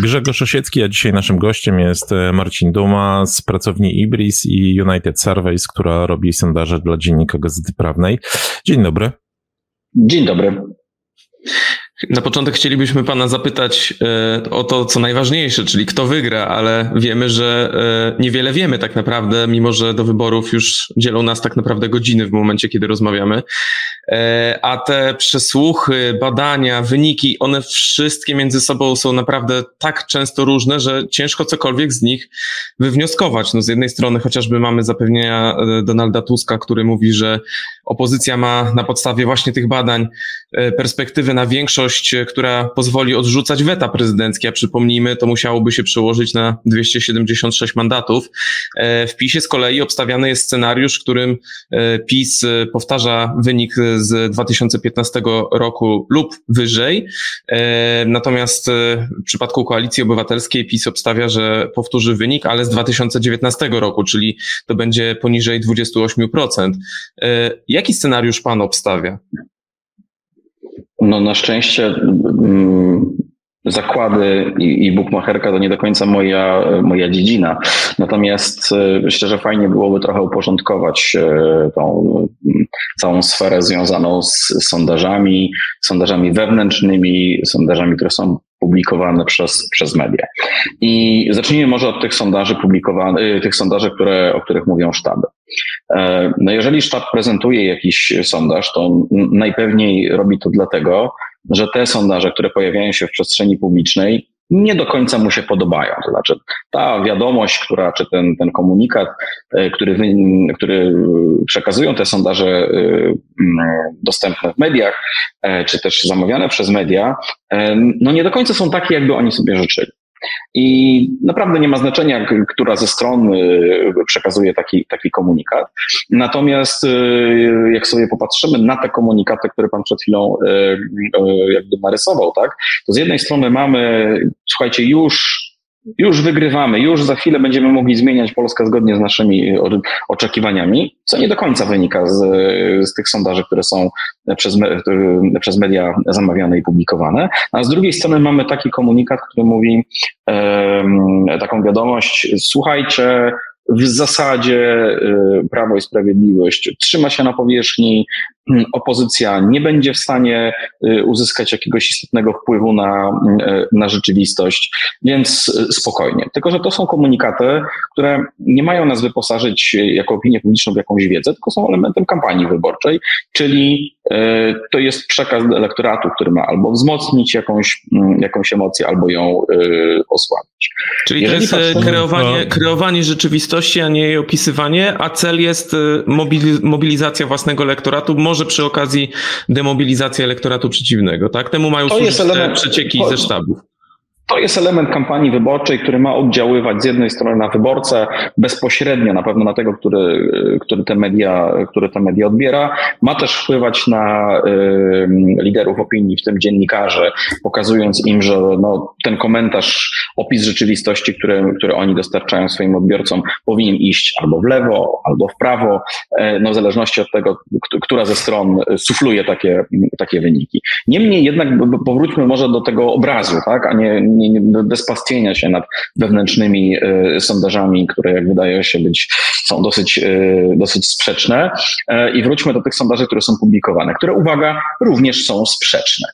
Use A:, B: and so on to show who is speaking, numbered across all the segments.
A: Grzegorz Osiecki, a dzisiaj naszym gościem jest e, Marcin Duma z pracowni Ibris i United Surveys, która robi sondaże dla Dziennika Gazety Prawnej. Dzień dobry.
B: Dzień dobry.
C: Na początek chcielibyśmy Pana zapytać e, o to, co najważniejsze, czyli kto wygra, ale wiemy, że e, niewiele wiemy tak naprawdę, mimo że do wyborów już dzielą nas tak naprawdę godziny w momencie, kiedy rozmawiamy. E, a te przesłuchy, badania, wyniki, one wszystkie między sobą są naprawdę tak często różne, że ciężko cokolwiek z nich wywnioskować. No z jednej strony chociażby mamy zapewnienia Donalda Tuska, który mówi, że opozycja ma na podstawie właśnie tych badań perspektywy na większość większość, która pozwoli odrzucać weta prezydenckie, a przypomnijmy, to musiałoby się przełożyć na 276 mandatów. E, w PiSie z kolei obstawiany jest scenariusz, w którym e, PiS e, powtarza wynik z 2015 roku lub wyżej. Natomiast w przypadku Koalicji Obywatelskiej PiS obstawia, że powtórzy wynik, ale z 2019 roku, czyli to będzie poniżej 28%. Jaki scenariusz pan obstawia?
B: No na szczęście mm, zakłady i, bukmacherka to nie do końca moja, moja dziedzina. Natomiast e, myślę, że fajnie byłoby trochę uporządkować e, tą mm, całą sferę związaną z sondażami, sondażami wewnętrznymi, sondażami, które są publikowane przez, przez media. I zacznijmy może od tych sondaży publikowanych, tych sondaży, które, o których mówią sztaby. E, no jeżeli sztab prezentuje jakiś sondaż, to najpewniej robi to dlatego, że te sondaże, które pojawiają się w przestrzeni publicznej, nie do końca mu się podobają. To znaczy, ta wiadomość, która, czy ten, ten komunikat, e, który, który przekazują te sondaże e, dostępne w mediach, czy też zamawiane przez media, no nie do końca są takie, jakby oni sobie życzyli. I naprawdę nie ma znaczenia, która ze stron y, przekazuje taki, taki komunikat. Natomiast y, jak sobie popatrzymy na te komunikaty, które Pan przed chwilą y, jakby narysował, tak, to z jednej strony mamy, słuchajcie, już już wygrywamy, już za chwilę będziemy mogli zmieniać Polskę zgodnie z naszymi oczekiwaniami, co nie do końca wynika z, z tych sondaży, które są przez, przez media zamawiane i publikowane. A z drugiej strony mamy taki komunikat, który mówi taką wiadomość, słuchajcie, w zasadzie Prawo i Sprawiedliwość trzyma się na powierzchni, opozycja nie będzie w stanie y, uzyskać jakiegoś istotnego wpływu na, y, na rzeczywistość, więc y, spokojnie. Tylko, że to są komunikaty, które nie mają nas wyposażyć jako opinię publiczną w jakąś wiedzę, tylko są elementem kampanii wyborczej, czyli to jest przekaz elektoratu, który ma albo wzmocnić jakąś, mm, jakąś emocję, albo ją osłabić.
C: Czyli Jeżeli to jest kreowanie, kreowanie rzeczywistości, a nie jej opisywanie, a cel jest mobilizacja własnego elektoratu, może przy okazji demobilizacja elektoratu przeciwnego, tak? Temu mają to służyć te przecieki to, ze sztabów.
B: To jest element kampanii wyborczej, który ma oddziaływać z jednej strony na wyborcę, bezpośrednio na pewno na tego, który, który, te, media, który te media odbiera. Ma też wpływać na y, liderów opinii, w tym dziennikarzy, pokazując im, że no, ten komentarz, opis rzeczywistości, który, który oni dostarczają swoim odbiorcom, powinien iść albo w lewo, albo w prawo, y, no, w zależności od tego, która ze stron sufluje takie, takie wyniki. Niemniej jednak powróćmy może do tego obrazu, tak, a nie nie, nie, bez pastwienia się nad wewnętrznymi y, sondażami, które jak wydaje się być są dosyć, y, dosyć sprzeczne. Y, I wróćmy do tych sondaży, które są publikowane, które, uwaga, również są sprzeczne.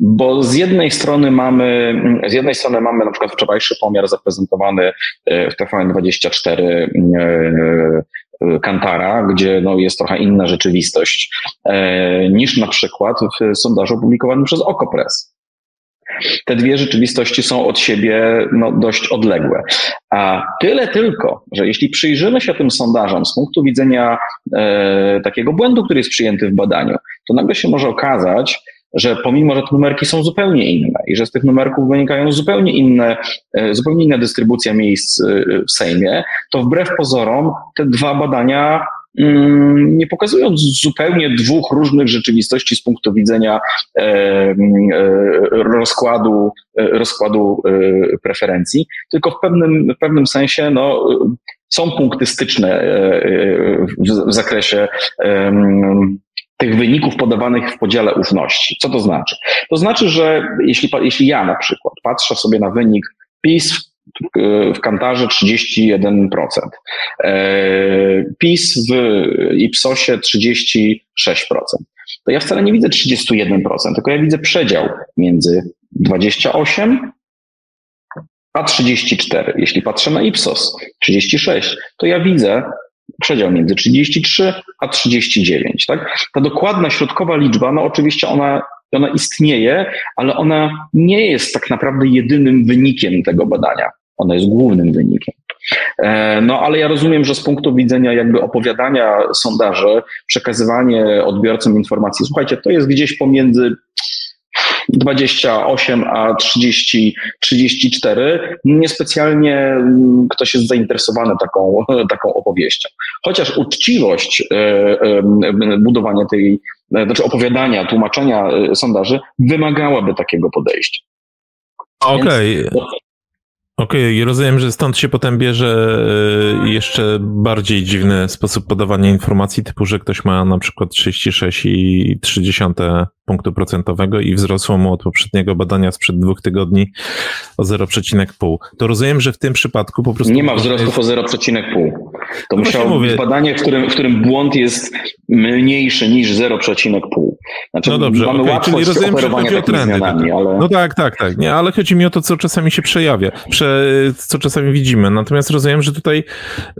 B: Bo z jednej strony mamy, z jednej strony mamy na przykład wczorajszy pomiar zaprezentowany w TVN24 Kantara, gdzie no, jest trochę inna rzeczywistość niż na przykład w sondażu opublikowanym przez Okopres te dwie rzeczywistości są od siebie no, dość odległe. A tyle tylko, że jeśli przyjrzymy się tym sondażom z punktu widzenia e, takiego błędu, który jest przyjęty w badaniu, to nagle się może okazać, że pomimo, że te numerki są zupełnie inne i że z tych numerków wynikają zupełnie inne, e, zupełnie inna dystrybucja miejsc e, w Sejmie, to wbrew pozorom te dwa badania nie pokazują zupełnie dwóch różnych rzeczywistości z punktu widzenia rozkładu, rozkładu preferencji, tylko w pewnym, w pewnym sensie no, są punkty styczne w, zakresie tych wyników podawanych w podziale ufności. Co to znaczy? To znaczy, że jeśli, jeśli ja na przykład patrzę sobie na wynik PiS w Kantarze 31%, e, PiS w Ipsosie 36%, to ja wcale nie widzę 31%, tylko ja widzę przedział między 28 a 34. Jeśli patrzę na Ipsos 36, to ja widzę przedział między 33 a 39. Tak? Ta dokładna środkowa liczba, no oczywiście ona, ona istnieje, ale ona nie jest tak naprawdę jedynym wynikiem tego badania. Ona jest głównym wynikiem. E, no, ale ja rozumiem, że z punktu widzenia jakby opowiadania sondaży, przekazywanie odbiorcom informacji, słuchajcie, to jest gdzieś pomiędzy 28 a 30, 34, niespecjalnie mm, ktoś jest zainteresowany taką, taką opowieścią. Chociaż uczciwość e, e, budowania tej, znaczy opowiadania, tłumaczenia sondaży wymagałaby takiego podejścia.
A: Okej. Okay. Okej, okay, rozumiem, że stąd się potem bierze e, jeszcze bardziej dziwny sposób podawania informacji, typu, że ktoś ma na przykład 36,3 punktu procentowego i wzrosło mu od poprzedniego badania sprzed dwóch tygodni o 0,5. To rozumiem, że w tym przypadku po prostu...
B: Nie ma wzrostów jest... o 0,5. To no musiało być badanie, w którym, w którym błąd jest mniejszy niż 0,5.
A: Znaczy, no dobrze, mamy okay, czyli rozumiem, że chodzi o trendy. Zmianami, ale... No tak, tak, tak. Nie, ale chodzi mi o to, co czasami się przejawia, prze, co czasami widzimy. Natomiast rozumiem, że tutaj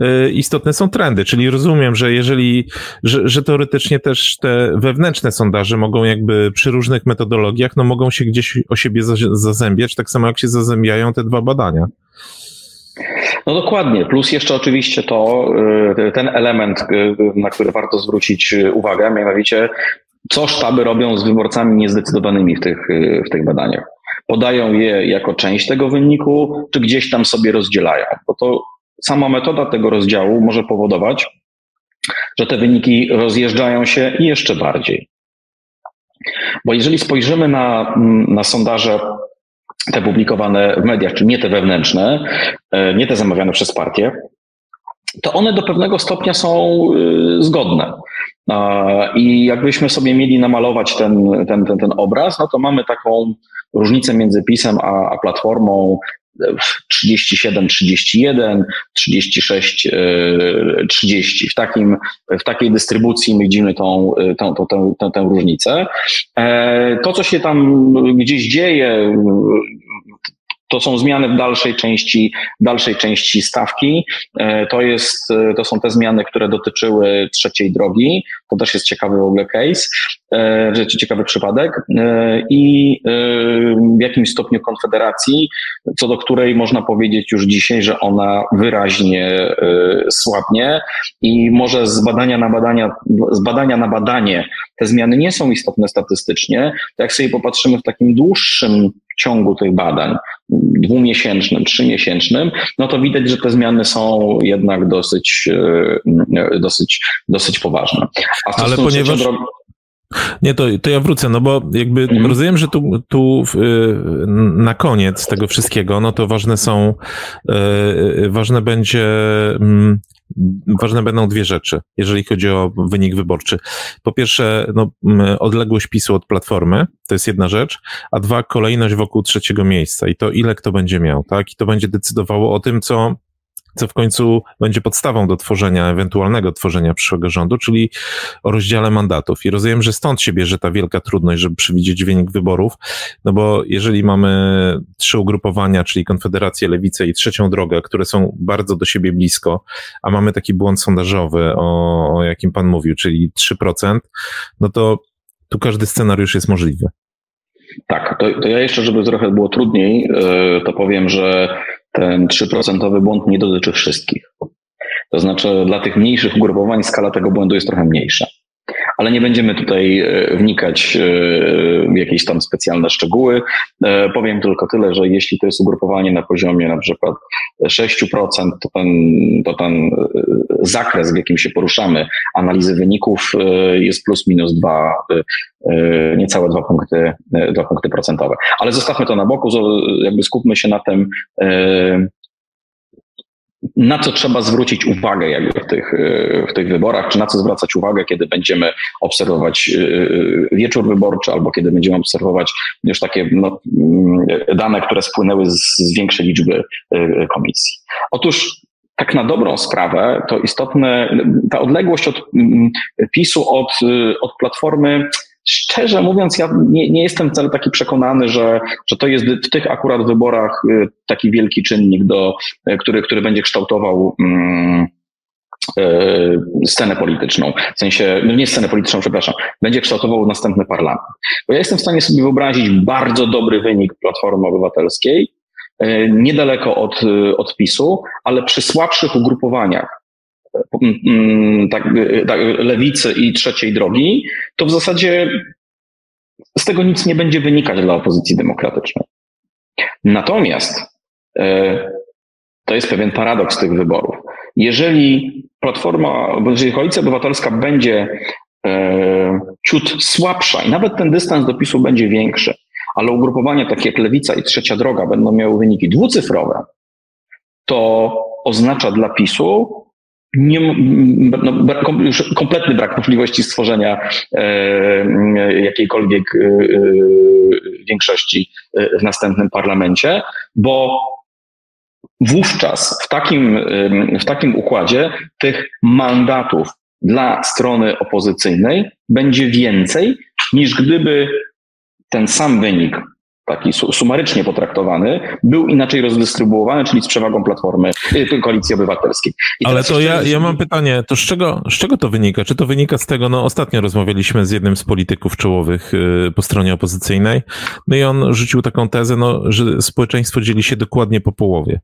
A: y, istotne są trendy, czyli rozumiem, że jeżeli, że, że teoretycznie też te wewnętrzne sondaże mogą jakby przy różnych metodologiach, no mogą się gdzieś o siebie zazębiać, tak samo jak się zazębiają te dwa badania.
B: No dokładnie, plus jeszcze oczywiście to, y, ten element, y, na który warto zwrócić uwagę, mianowicie co sztaby robią z wyborcami niezdecydowanymi w tych, w tych badaniach. Podają je jako część tego wyniku, czy gdzieś tam sobie rozdzielają, bo to sama metoda tego rozdziału może powodować, że te wyniki rozjeżdżają się jeszcze bardziej. Bo jeżeli spojrzymy na, na sondaże te publikowane w mediach, czy nie te wewnętrzne, e, nie te zamawiane przez partię, to one do pewnego stopnia są y, zgodne. I jakbyśmy sobie mieli namalować ten, ten, ten, ten obraz, no to mamy taką różnicę między PiSem a, a Platformą 37, 31, 36, 30. W, takim, w takiej dystrybucji my widzimy tą, tą, tą, tą, różnicę. E, to, co się tam gdzieś dzieje, to są zmiany w dalszej części, dalszej części stawki. E, to, jest, e, to są te zmiany, które dotyczyły trzeciej drogi. To też jest ciekawy w ogóle case, e, ciekawy przypadek. I w jakimś stopniu konfederacji, co do której można powiedzieć już dzisiaj, że ona wyraźnie słabnie i może z badania na badania, z badania na badanie te zmiany nie są istotne statystycznie. Jak sobie popatrzymy w takim dłuższym ciągu tych badań, dwumiesięcznym, trzymiesięcznym, no to widać, że te zmiany są jednak dosyć, e, dosyć, dosyć poważne.
A: A Ale ponieważ... Nie, to, to ja wrócę, no bo jakby mhm. rozumiem, że tu, tu na koniec tego wszystkiego, no to ważne są, e, ważne będzie mm, ważne będą dwie rzeczy, jeżeli chodzi o wynik wyborczy. Po pierwsze, no, odległość PiSu od platformy, to jest jedna rzecz, a dwa, kolejność wokół trzeciego miejsca i to ile kto będzie miał, tak? I to będzie decydowało o tym, co co w końcu będzie podstawą do tworzenia, ewentualnego tworzenia przyszłego rządu, czyli o rozdziale mandatów. I rozumiem, że stąd się bierze ta wielka trudność, żeby przewidzieć wynik wyborów, no bo jeżeli mamy trzy ugrupowania, czyli Konfederację, Lewicę i Trzecią Drogę, które są bardzo do siebie blisko, a mamy taki błąd sondażowy, o, o jakim pan mówił, czyli 3%, no to tu każdy scenariusz jest możliwy.
B: Tak, to, to ja jeszcze, żeby trochę było trudniej, e, to powiem, że ten 3% błąd nie dotyczy wszystkich. To znaczy, dla tych mniejszych ugrupowań skala tego błędu jest trochę mniejsza. Ale nie będziemy tutaj e, wnikać e, w jakieś tam specjalne szczegóły. E, powiem tylko tyle, że jeśli to jest ugrupowanie na poziomie na przykład 6%, to ten, to ten zakres, w jakim się poruszamy, analizy wyników jest plus minus dwa, niecałe dwa punkty, dwa punkty procentowe. Ale zostawmy to na boku, jakby skupmy się na tym, na co trzeba zwrócić uwagę jakby w tych, w tych wyborach, czy na co zwracać uwagę, kiedy będziemy obserwować y, y, wieczór wyborczy, albo kiedy będziemy obserwować już takie no, mm, dane, które spłynęły z, z większej liczby komisji. Otóż tak na dobrą sprawę, to istotne, ta odległość od mm, PiSu, od, od Platformy Szczerze mówiąc, ja nie, nie jestem wcale taki przekonany, że, że to jest w tych akurat wyborach y, taki wielki czynnik, do, y, który, który będzie kształtował um, scenę polityczną. W sensie, no nie scenę polityczną, przepraszam, będzie kształtował następny parlament. Bo ja jestem w stanie sobie wyobrazić bardzo dobry wynik Platformy Obywatelskiej, niedaleko od, od PiSu, ale przy słabszych ugrupowaniach, Mm, tak, tak, lewicy i trzeciej drogi, to w zasadzie z tego nic nie będzie wynikać dla opozycji demokratycznej. Natomiast e, to jest pewien paradoks tych wyborów. Jeżeli Platforma, jeżeli Koalicja Obywatelska będzie e, ciut słabsza i nawet ten dystans do PiSu będzie większy, ale ugrupowania takie jak Lewica i Trzecia Droga będą miały wyniki dwucyfrowe, to oznacza dla PiSu nie, no, już kompletny brak możliwości stworzenia e, jakiejkolwiek e, e, większości w następnym parlamencie, bo wówczas w takim, w takim układzie tych mandatów dla strony opozycyjnej będzie więcej niż gdyby ten sam wynik taki sumarycznie potraktowany, był inaczej rozdystrybuowany, czyli z przewagą Platformy, y, Koalicji Obywatelskiej.
A: I Ale to ja, ja mam pytanie, to z czego, z czego to wynika? Czy to wynika z tego, no ostatnio rozmawialiśmy z jednym z polityków czołowych y, po stronie opozycyjnej, no i on rzucił taką tezę, no, że społeczeństwo dzieli się dokładnie po połowie.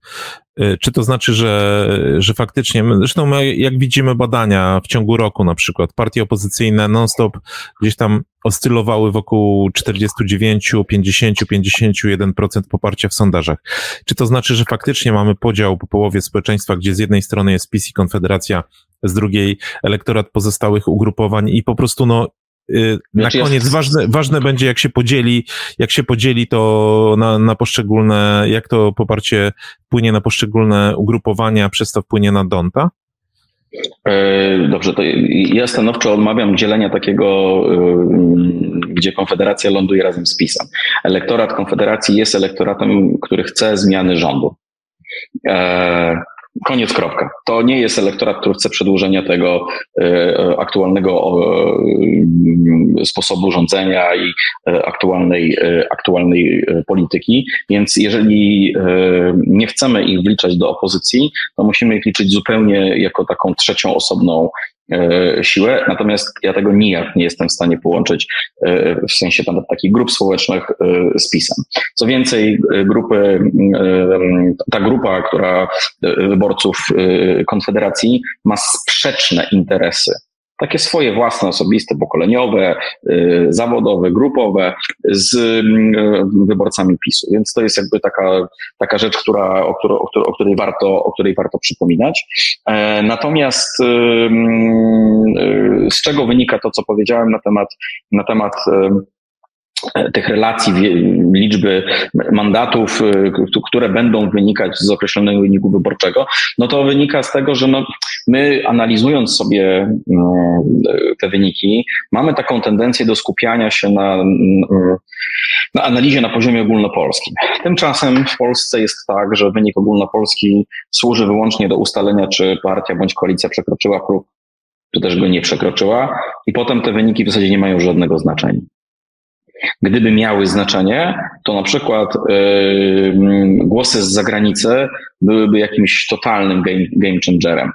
A: Y, czy to znaczy, że, że faktycznie, zresztą my, jak widzimy badania w ciągu roku na przykład, partie opozycyjne non-stop gdzieś tam oscylowały wokół 49, 50, 51% poparcia w sondażach. Czy to znaczy, że faktycznie mamy podział po połowie społeczeństwa, gdzie z jednej strony jest PiS i Konfederacja, z drugiej elektorat pozostałych ugrupowań i po prostu no na znaczy koniec ważne, ważne będzie, jak się podzieli, jak się podzieli to na, na poszczególne, jak to poparcie wpłynie na poszczególne ugrupowania, przez to wpłynie na Donta?
B: E, dobrze, to ja stanowczo odmawiam dzielenia takiego, y, gdzie Konfederacja ląduje razem z PiSem. Elektorat Konfederacji jest elektoratem, który chce zmiany rządu. E, Koniec, kropka. To nie jest elektorat, który chce przedłużenia tego e, aktualnego e, sposobu rządzenia i e, aktualnej, aktualnej polityki. Więc jeżeli nie chcemy ich wliczać do opozycji, to musimy ich liczyć zupełnie jako taką trzecią osobną E, siłę, natomiast ja tego nijak nie jestem w stanie połączyć e, w sensie tam takich grup społecznych e, z PiSem. Co więcej, grupy, ta grupa, która wyborców Konfederacji ma sprzeczne interesy takie swoje własne, osobiste, pokoleniowe, y, zawodowe, grupowe z y, wyborcami PiSu. Więc to jest jakby taka, taka rzecz, która, o, której, o, której warto, o której warto przypominać. E, natomiast y, z czego wynika to, co powiedziałem na temat, na temat tych relacji, liczby mandatów, y, które będą wynikać z określonego wyniku wyborczego, no to wynika z tego, że no, my analizując sobie no, te wyniki, mamy taką tendencję do skupiania się na, na analizie na poziomie ogólnopolskim. Tymczasem w Polsce jest tak, że wynik ogólnopolski służy wyłącznie do ustalenia, czy partia bądź koalicja przekroczyła próg, czy też go nie przekroczyła, i potem te wyniki w zasadzie nie mają żadnego znaczenia. Gdyby miały znaczenie, to na przykład yy, głosy z zagranicy byłyby jakimś totalnym game, game changerem,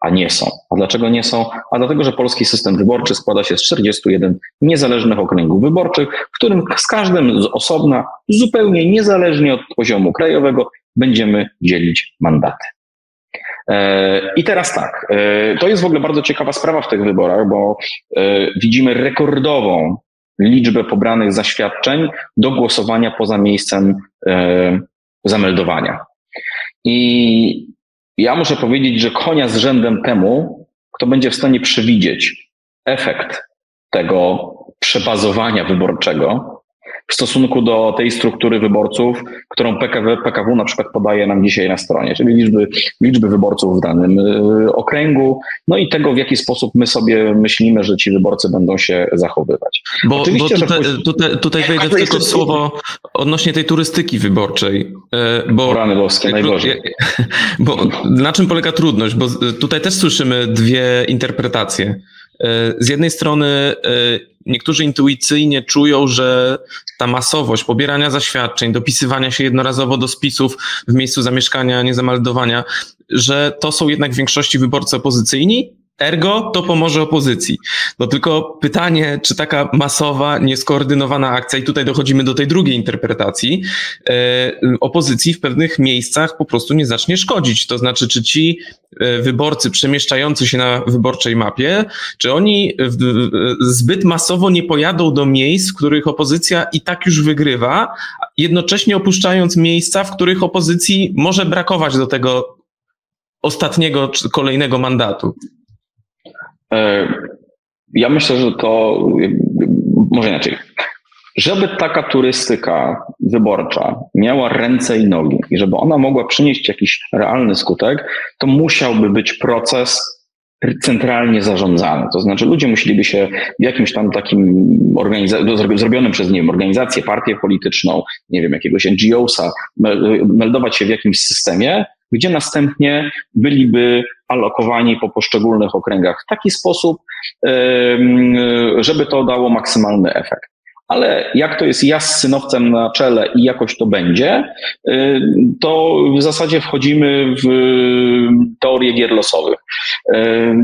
B: a nie są. A dlaczego nie są? A dlatego, że polski system wyborczy składa się z 41 niezależnych okręgów wyborczych, w którym z każdym z osobna, zupełnie niezależnie od poziomu krajowego, będziemy dzielić mandaty. I teraz tak, to jest w ogóle bardzo ciekawa sprawa w tych wyborach, bo widzimy rekordową liczbę pobranych zaświadczeń do głosowania poza miejscem zameldowania. I ja muszę powiedzieć, że konia z rzędem temu, kto będzie w stanie przewidzieć efekt tego przebazowania wyborczego, w stosunku do tej struktury wyborców, którą PKW, PKW na przykład podaje nam dzisiaj na stronie, czyli liczby, liczby wyborców w danym y, okręgu, no i tego, w jaki sposób my sobie myślimy, że ci wyborcy będą się zachowywać.
C: Bo, bo tutaj, tutaj, tutaj wejdę tylko w słowo odnośnie tej turystyki wyborczej.
B: E, bo, Rany boskie, najgorzej.
C: Bo na czym polega trudność? Bo tutaj też słyszymy dwie interpretacje. E, z jednej strony e, niektórzy intuicyjnie czują, że ta masowość pobierania zaświadczeń, dopisywania się jednorazowo do spisów w miejscu zamieszkania, niezameldowania, że to są jednak w większości wyborcy opozycyjni, Ergo to pomoże opozycji. No tylko pytanie, czy taka masowa, nieskoordynowana akcja, i tutaj dochodzimy do tej drugiej interpretacji, e, opozycji w pewnych miejscach po prostu nie zacznie szkodzić. To znaczy, czy ci e, wyborcy przemieszczający się na wyborczej mapie, czy oni w, zbyt masowo nie pojadą do miejsc, w których opozycja i tak już wygrywa, jednocześnie opuszczając miejsca, w których opozycji może brakować do tego ostatniego czy kolejnego mandatu.
B: E, ja myślę, że to może inaczej. Żeby taka turystyka wyborcza miała ręce i nogi i żeby ona mogła przynieść jakiś realny skutek, to musiałby być proces centralnie zarządzany. To znaczy ludzie musieliby się w jakimś tam takim zrobionym przez, nie wiem, organizację, partię polityczną, nie wiem, jakiegoś NGO-sa, meldować się w jakimś systemie, gdzie następnie byliby alokowani po poszczególnych okręgach w taki sposób, żeby to dało maksymalny efekt. Ale jak to jest ja z synowcem na czele i jakoś to będzie, to w zasadzie wchodzimy w teorie gier losowych.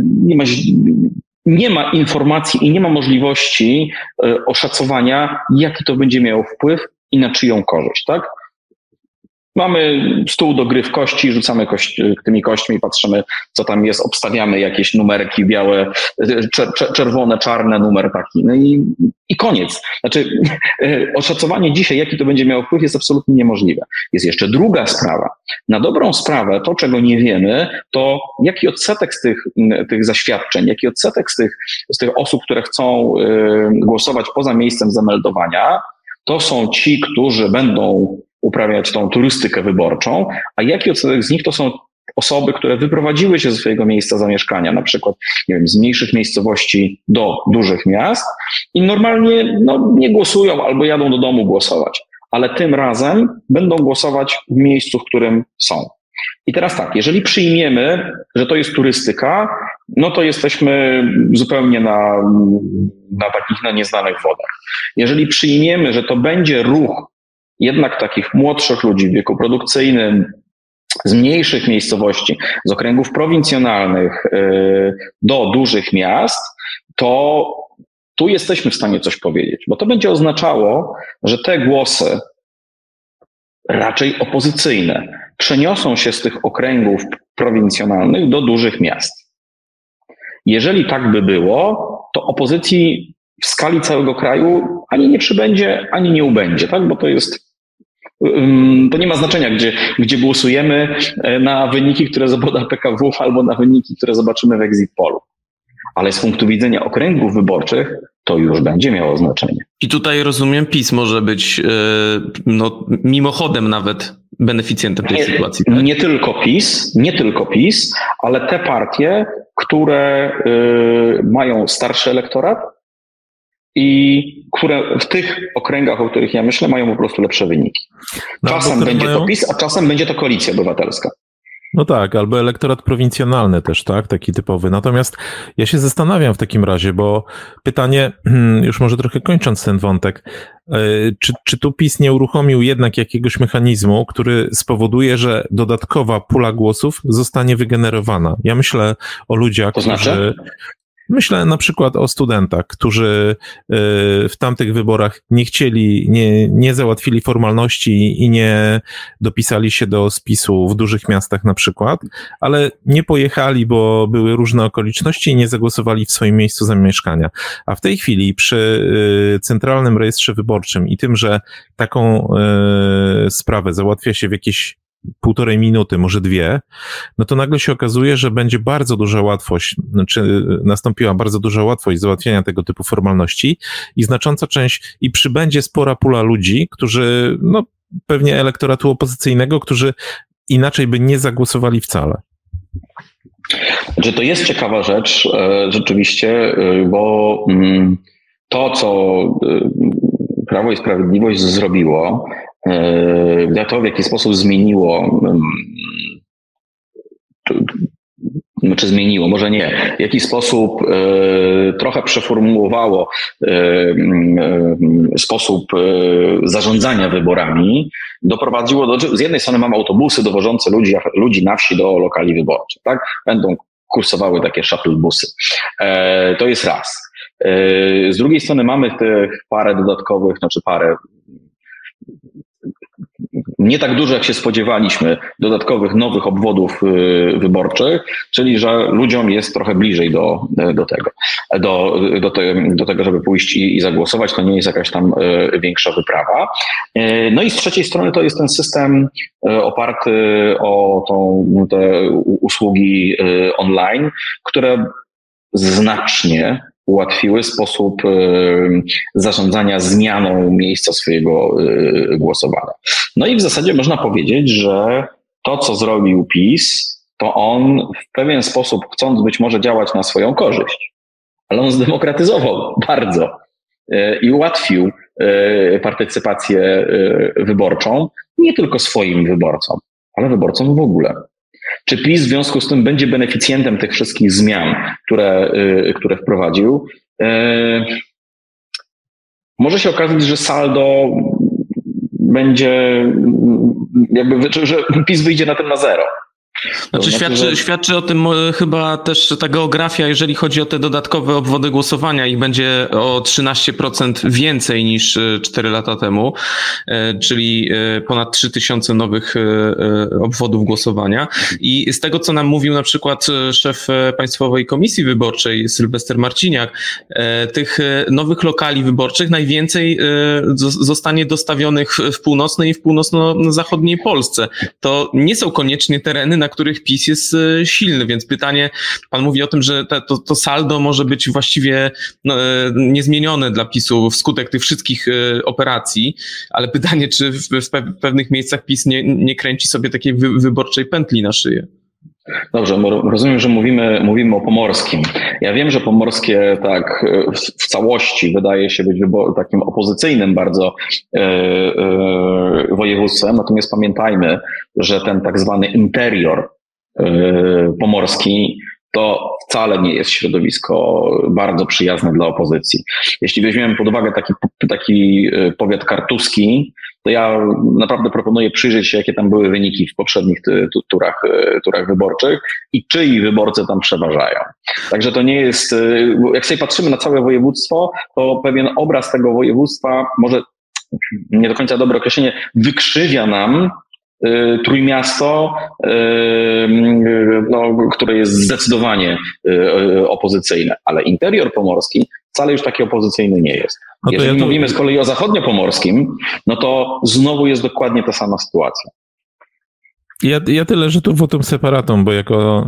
B: Nie ma, nie ma informacji i nie ma możliwości e, oszacowania, jaki to będzie miało wpływ i na czyją korzyść, tak? Mamy stół do gry w kości, rzucamy kość, tymi kośćmi, patrzymy, co tam jest, obstawiamy jakieś numerki białe, czerwone, czarne, numer taki. No i, i koniec. Znaczy, oszacowanie dzisiaj, jaki to będzie miało wpływ, jest absolutnie niemożliwe. Jest jeszcze druga sprawa. Na dobrą sprawę, to czego nie wiemy, to jaki odsetek z tych, tych zaświadczeń, jaki odsetek z tych, z tych osób, które chcą y, głosować poza miejscem zameldowania, to są ci, którzy będą uprawiać tą turystykę wyborczą, a jaki odsetek z nich to są osoby, które wyprowadziły się ze swojego miejsca zamieszkania, na przykład nie wiem, z mniejszych miejscowości do dużych miast i normalnie no, nie głosują albo jadą do domu głosować, ale tym razem będą głosować w miejscu, w którym są. I teraz tak, jeżeli przyjmiemy, że to jest turystyka, no to jesteśmy zupełnie na, na takich na nieznanych wodach. Jeżeli przyjmiemy, że to będzie ruch jednak takich młodszych ludzi w wieku produkcyjnym, z mniejszych miejscowości, z okręgów prowincjonalnych y, do dużych miast, to tu jesteśmy w stanie coś powiedzieć, bo to będzie oznaczało, że te głosy, raczej opozycyjne, przeniosą się z tych okręgów prowincjonalnych do dużych miast. Jeżeli tak by było, to opozycji w skali całego kraju ani nie przybędzie, ani nie ubędzie, tak? bo to jest to nie ma znaczenia, gdzie, gdzie głosujemy e, na wyniki, które zoboda PKW albo na wyniki, które zobaczymy w exit polu. Ale z punktu widzenia okręgów wyborczych to już będzie miało znaczenie.
C: I tutaj rozumiem, PiS może być e, no, mimochodem nawet beneficjentem tej
B: nie,
C: sytuacji.
B: Tak? Nie tylko PiS, nie tylko PiS, ale te partie, które y, mają starszy elektorat, i które w tych okręgach, o których ja myślę, mają po prostu lepsze wyniki. No, czasem będzie mają... to PiS, a czasem będzie to koalicja obywatelska.
A: No tak, albo elektorat prowincjonalny też, tak, taki typowy. Natomiast ja się zastanawiam w takim razie, bo pytanie, już może trochę kończąc ten wątek, e, czy, czy tu PiS nie uruchomił jednak jakiegoś mechanizmu, który spowoduje, że dodatkowa pula głosów zostanie wygenerowana? Ja myślę o ludziach,
B: to znaczy? którzy
A: Myślę na przykład o studentach, którzy y, w tamtych wyborach nie chcieli, nie, nie załatwili formalności i nie dopisali się do spisu w dużych miastach na przykład, ale nie pojechali, bo były różne okoliczności i nie zagłosowali w swoim miejscu zamieszkania. A w tej chwili przy y, Centralnym Rejestrze Wyborczym i tym, że taką y, sprawę załatwia się w jakieś półtorej minuty, może dwie, no to nagle się okazuje, że będzie bardzo duża łatwość, znaczy nastąpiła bardzo duża łatwość załatwiania tego typu formalności i znacząca część, i przybędzie spora pula ludzi, którzy, no pewnie elektoratu opozycyjnego, którzy inaczej by nie zagłosowali wcale.
B: Że to jest ciekawa rzecz e, rzeczywiście, e, bo mm, to, co e, Prawo i Sprawiedliwość zrobiło, to, w jaki sposób zmieniło, czy zmieniło, może nie, w jaki sposób e, trochę przeformułowało e, sposób zarządzania wyborami, doprowadziło do, z jednej strony mamy autobusy dowożące ludzi, ludzi na wsi do lokali wyborczych, tak? Będą kursowały takie shuttlebusy. To jest raz. Z drugiej strony mamy tych parę dodatkowych, znaczy parę, nie tak dużo, jak się spodziewaliśmy, dodatkowych nowych obwodów y, wyborczych, czyli że ludziom jest trochę bliżej do, do tego, do, do, te, do tego, żeby pójść i, i zagłosować. To nie jest jakaś tam y, większa wyprawa. Y, no i z trzeciej strony to jest ten system oparty o tą, te usługi online, które znacznie ułatwiły sposób e, zarządzania zmianą miejsca swojego e, głosowania. No i w zasadzie można powiedzieć, że to, co zrobił PiS, to on w pewien sposób, chcąc być może działać na swoją korzyść, ale on zdemokratyzował bardzo e, i ułatwił partycypację wyborczą nie tylko swoim wyborcom, ale wyborcom w ogóle. Czy PiS w związku z tym będzie beneficjentem tych wszystkich zmian, które, y, które wprowadził? Y, może się okazać, że saldo będzie jakby, że PiS wyjdzie na tym na zero.
C: Znaczy, świadczy, świadczy o tym e, chyba też ta geografia, jeżeli chodzi o te dodatkowe obwody głosowania, ich będzie o 13% więcej niż 4 e, lata temu, e, czyli ponad 3000 nowych obwodów głosowania. I z tego, co nam mówił na przykład szef Państwowej Komisji Wyborczej, Sylwester Marciniak, tych nowych lokali wyborczych najwięcej zostanie dostawionych w północnej i w północno-zachodniej Polsce. To nie są koniecznie tereny, na których PiS jest e, silny, więc pytanie, pan mówi o tym, że to, to saldo może być właściwie no, e, niezmienione dla PiSu wskutek tych wszystkich e, operacji, ale pytanie, czy w, w pewnych miejscach PiS nie, nie kręci sobie takiej wy, wyborczej pętli na szyję?
B: Dobrze, rozumiem, że mówimy, mówimy o pomorskim. Ja wiem, że pomorskie tak w, w całości wydaje się być takim opozycyjnym bardzo e, e, województwem, natomiast pamiętajmy, że ten tak zwany interior e, pomorski to wcale nie jest środowisko bardzo przyjazne dla opozycji. Jeśli weźmiemy pod uwagę taki, taki e, powiat kartuski, to ja naprawdę proponuję przyjrzeć się, jakie tam były wyniki w poprzednich turach, e, turach wyborczych i czyi wyborcy tam przeważają. Także to nie jest, e, jak sobie patrzymy na całe województwo, to pewien obraz tego województwa może nie do końca dobre określenie, wykrzywia nam Trójmiasto, no, które jest zdecydowanie opozycyjne, ale interior pomorski wcale już taki opozycyjny nie jest. No Jeżeli ja to... mówimy z kolei o zachodniopomorskim, no to znowu jest dokładnie ta sama sytuacja.
A: Ja, ja tyle, że tu wotum separatą, bo jako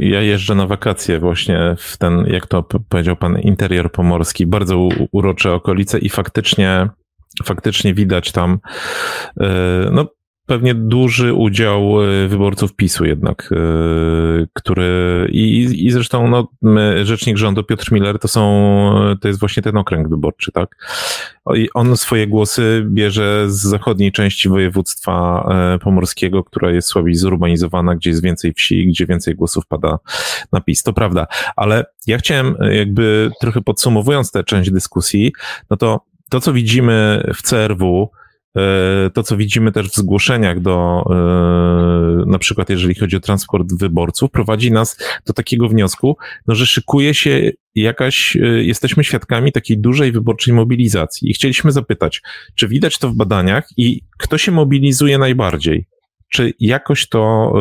A: ja jeżdżę na wakacje właśnie w ten, jak to powiedział pan, interior pomorski, bardzo urocze okolice i faktycznie faktycznie widać tam, no pewnie duży udział e, wyborców PiSu jednak, e, który i, i zresztą no, rzecznik rządu Piotr Miller to są, to jest właśnie ten okręg wyborczy, tak? I on swoje głosy bierze z zachodniej części województwa e, pomorskiego, która jest słabiej zurbanizowana, gdzie jest więcej wsi, gdzie więcej głosów pada na PiS. To prawda, ale ja chciałem jakby trochę podsumowując tę część dyskusji, no to to, co widzimy w CRW, e, to, co widzimy też w zgłoszeniach do, e, na przykład jeżeli chodzi o transport wyborców, prowadzi nas do takiego wniosku, no, że szykuje się jakaś, jesteśmy świadkami takiej dużej wyborczej mobilizacji. I chcieliśmy zapytać, czy widać to w badaniach i kto się mobilizuje najbardziej? czy jakoś to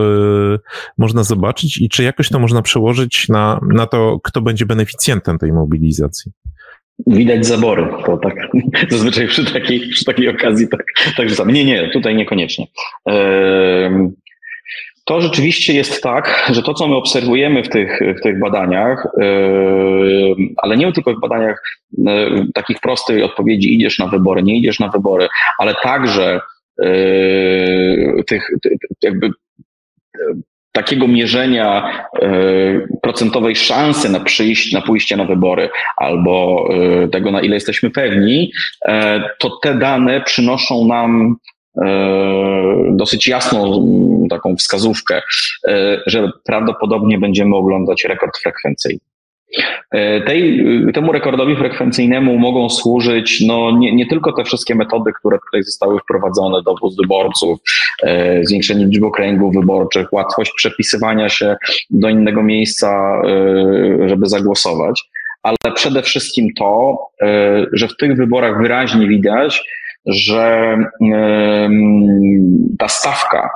A: można zobaczyć i czy jakoś to można przełożyć na, na to, kto będzie beneficjentem tej mobilizacji?
B: Widać zabory, to tak zazwyczaj przy takiej, przy takiej okazji tak, tak rzucamy. Nie, nie, tutaj niekoniecznie. To rzeczywiście jest tak, że to, co my obserwujemy w tych, w tych badaniach, ale nie tylko w badaniach takich prostej odpowiedzi, idziesz na wybory, nie idziesz na wybory, ale także tych, jakby takiego mierzenia yy, procentowej szansy na przyjść, na pójście na wybory albo yy, tego, na ile jesteśmy pewni, to te dane przynoszą nam dosyć jasną taką wskazówkę, że prawdopodobnie będziemy oglądać rekord frekwencyjny. E, tej, temu rekordowi frekwencyjnemu mogą służyć no, nie, nie tylko te wszystkie metody, które tutaj zostały wprowadzone, dowóz wyborców, e, zwiększenie liczby okręgów wyborczych, łatwość przepisywania się do innego miejsca, e, żeby zagłosować, ale przede wszystkim to, e, że w tych wyborach wyraźnie widać, że ta stawka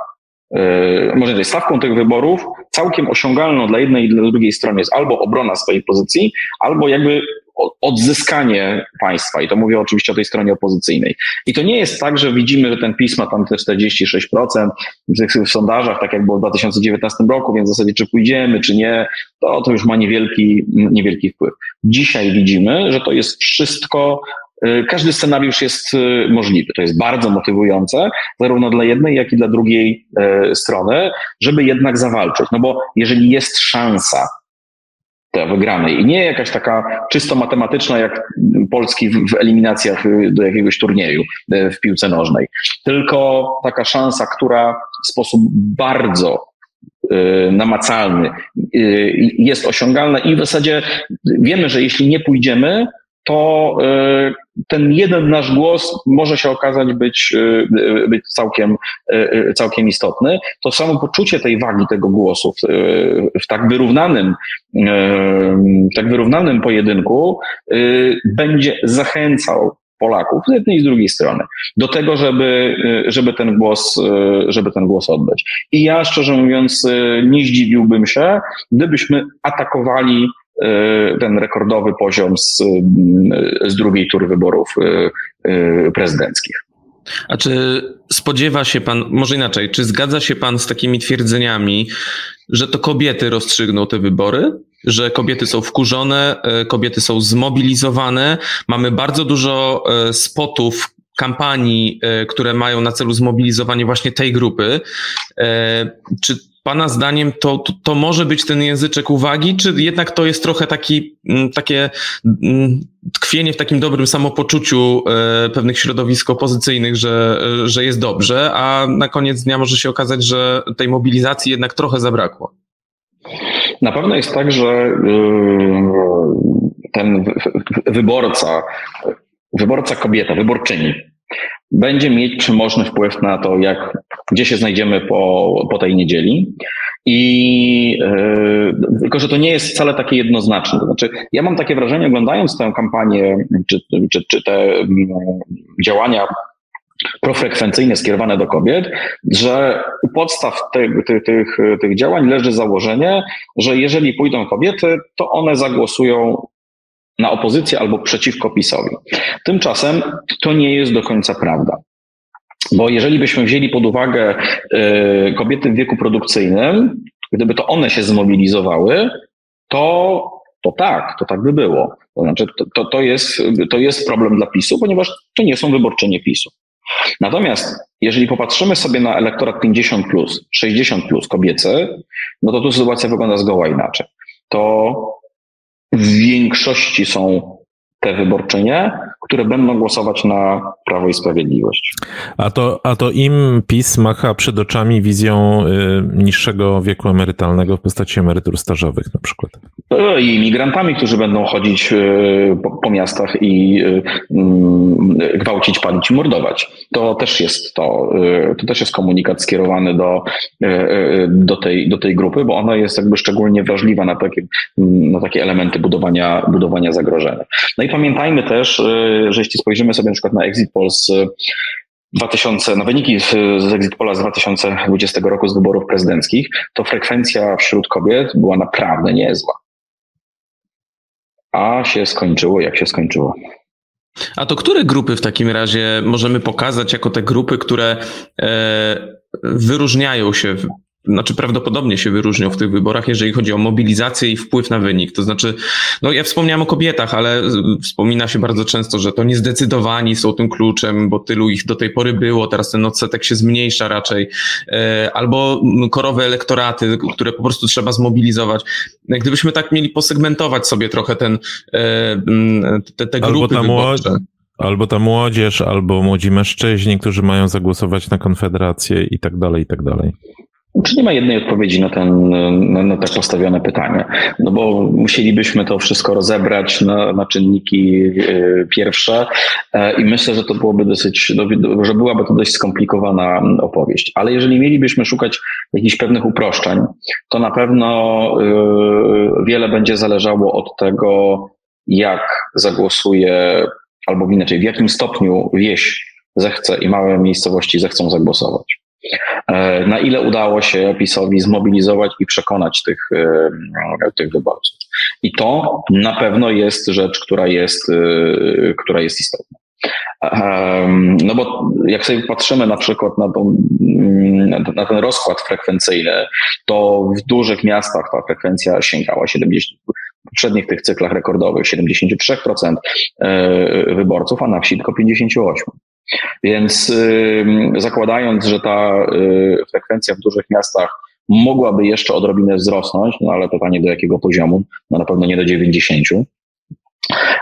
B: może nie, stawką tych wyborów całkiem osiągalną dla jednej i dla drugiej strony jest albo obrona swojej pozycji, albo jakby odzyskanie państwa. I to mówię oczywiście o tej stronie opozycyjnej. I to nie jest tak, że widzimy, że ten PiS ma tam te 46% w tych sondażach, tak jak było w 2019 roku, więc w zasadzie czy pójdziemy, czy nie, to, to już ma niewielki, niewielki wpływ. Dzisiaj widzimy, że to jest wszystko każdy scenariusz jest y, możliwy. To jest bardzo motywujące, zarówno dla jednej, jak i dla drugiej y, strony, żeby jednak zawalczyć. No bo jeżeli jest szansa wygranej i nie jakaś taka czysto matematyczna, jak Polski w eliminacjach do jakiegoś turnieju w piłce nożnej, tylko taka szansa, która w sposób bardzo namacalny jest osiągalna i w zasadzie wiemy, że jeśli nie pójdziemy, to e, ten jeden nasz głos może się okazać być, e, być całkiem, całkiem istotny. To samo poczucie tej wagi tego głosu w, w tak wyrównanym, w tak wyrównanym pojedynku będzie zachęcał Polaków z jednej i z drugiej strony do tego, żeby, żeby, ten głos, żeby ten głos oddać. I ja szczerze mówiąc nie zdziwiłbym się, gdybyśmy atakowali ten rekordowy poziom z, z drugiej tury wyborów e, e, prezydenckich.
C: A czy spodziewa się pan, może inaczej, czy zgadza się pan z takimi twierdzeniami, że to kobiety rozstrzygną te wybory? Że kobiety są wkurzone, kobiety są zmobilizowane. Mamy bardzo dużo spotów, kampanii, które mają na celu zmobilizowanie właśnie tej grupy. Czy Pana zdaniem to, to, to, może być ten języczek uwagi, czy jednak to jest trochę taki, mm, takie mm, tkwienie w takim dobrym samopoczuciu e, pewnych środowisk opozycyjnych, że, że jest dobrze, a na koniec dnia może się okazać, że tej mobilizacji jednak trochę zabrakło?
B: Na pewno jest tak, że y, ten wyborca, wyborca kobieta, wyborczyni, będzie mieć przemożny wpływ na to, jak, gdzie się znajdziemy po, po tej niedzieli. I yy, tylko, że to nie jest wcale takie jednoznaczne. To znaczy, ja mam takie wrażenie, oglądając tę kampanię, czy, czy, czy te mm, działania profrekwencyjne skierowane do kobiet, że u podstaw tych, tych, tych, tych działań leży założenie, że jeżeli pójdą kobiety, to one zagłosują na opozycję albo przeciwko PiSowi. Tymczasem to nie jest do końca prawda. Bo jeżeli byśmy wzięli pod uwagę y, kobiety w wieku produkcyjnym, gdyby to one się zmobilizowały, to, to tak, to tak by było. To znaczy, to, to, jest, to jest problem dla PiSu, ponieważ to nie są wyborczynie PiSu. Natomiast jeżeli popatrzymy sobie na elektorat 50, plus, 60 plus kobiecy, no to tu sytuacja wygląda zgoła inaczej. To w większości są te wyborczynie, które będą głosować na Prawo i Sprawiedliwość.
A: A to, a to im PiS macha przed oczami wizją y, niższego wieku emerytalnego w postaci emerytur stażowych na przykład.
B: E, I migrantami, którzy będą chodzić y, po, miastach i y, mm, gwałcić, palić i mordować. to też jest to, to też jest komunikat skierowany do, do, tej, do tej grupy, bo ona jest jakby szczególnie wrażliwa na takie, na takie elementy budowania, budowania zagrożenia. No i pamiętajmy też, że jeśli spojrzymy sobie na przykład na Exit Polls 2000, na wyniki z, z Exit Pola z 2020 roku z wyborów prezydenckich, to frekwencja wśród kobiet była naprawdę niezła. A się skończyło, jak się skończyło.
C: A to które grupy w takim razie możemy pokazać jako te grupy, które e, wyróżniają się znaczy prawdopodobnie się wyróżnią w tych wyborach, jeżeli chodzi o mobilizację i wpływ na wynik. To znaczy, no ja wspomniałem o kobietach, ale wspomina się bardzo często, że to niezdecydowani są tym kluczem, bo tylu ich do tej pory było, teraz ten odsetek się zmniejsza raczej, e, albo korowe elektoraty, które po prostu trzeba zmobilizować. Gdybyśmy tak mieli posegmentować sobie trochę ten, e, te, te grupy albo wyborcze.
A: Albo ta młodzież, albo młodzi mężczyźni, którzy mają zagłosować na Konfederację i tak dalej, i tak dalej.
B: Czy nie ma jednej odpowiedzi na, ten, na, tak postawione pytanie? No bo musielibyśmy to wszystko rozebrać na, na czynniki y, pierwsze e, i myślę, że to byłoby dosyć, że byłaby to dość skomplikowana opowieść. Ale jeżeli mielibyśmy szukać jakichś pewnych uproszczeń, to na pewno y, wiele będzie zależało od tego, jak zagłosuje, albo inaczej, w jakim stopniu wieś zechce i małe miejscowości zechcą zagłosować. E, na ile udało się PiSowi zmobilizować i przekonać tych, e, tych wyborców. I to na pewno jest rzecz, która jest, e, która jest istotna. No bo jak sobie patrzymy na przykład na, tą, na ten rozkład frekwencyjny, to w dużych miastach ta frekwencja sięgała 70, w poprzednich tych cyklach rekordowych 73% wyborców, a na wsi tylko 58%. Więc zakładając, że ta y, frekwencja w dużych miastach mogłaby jeszcze odrobinę wzrosnąć, no ale pytanie do jakiego poziomu, no na pewno nie do 90,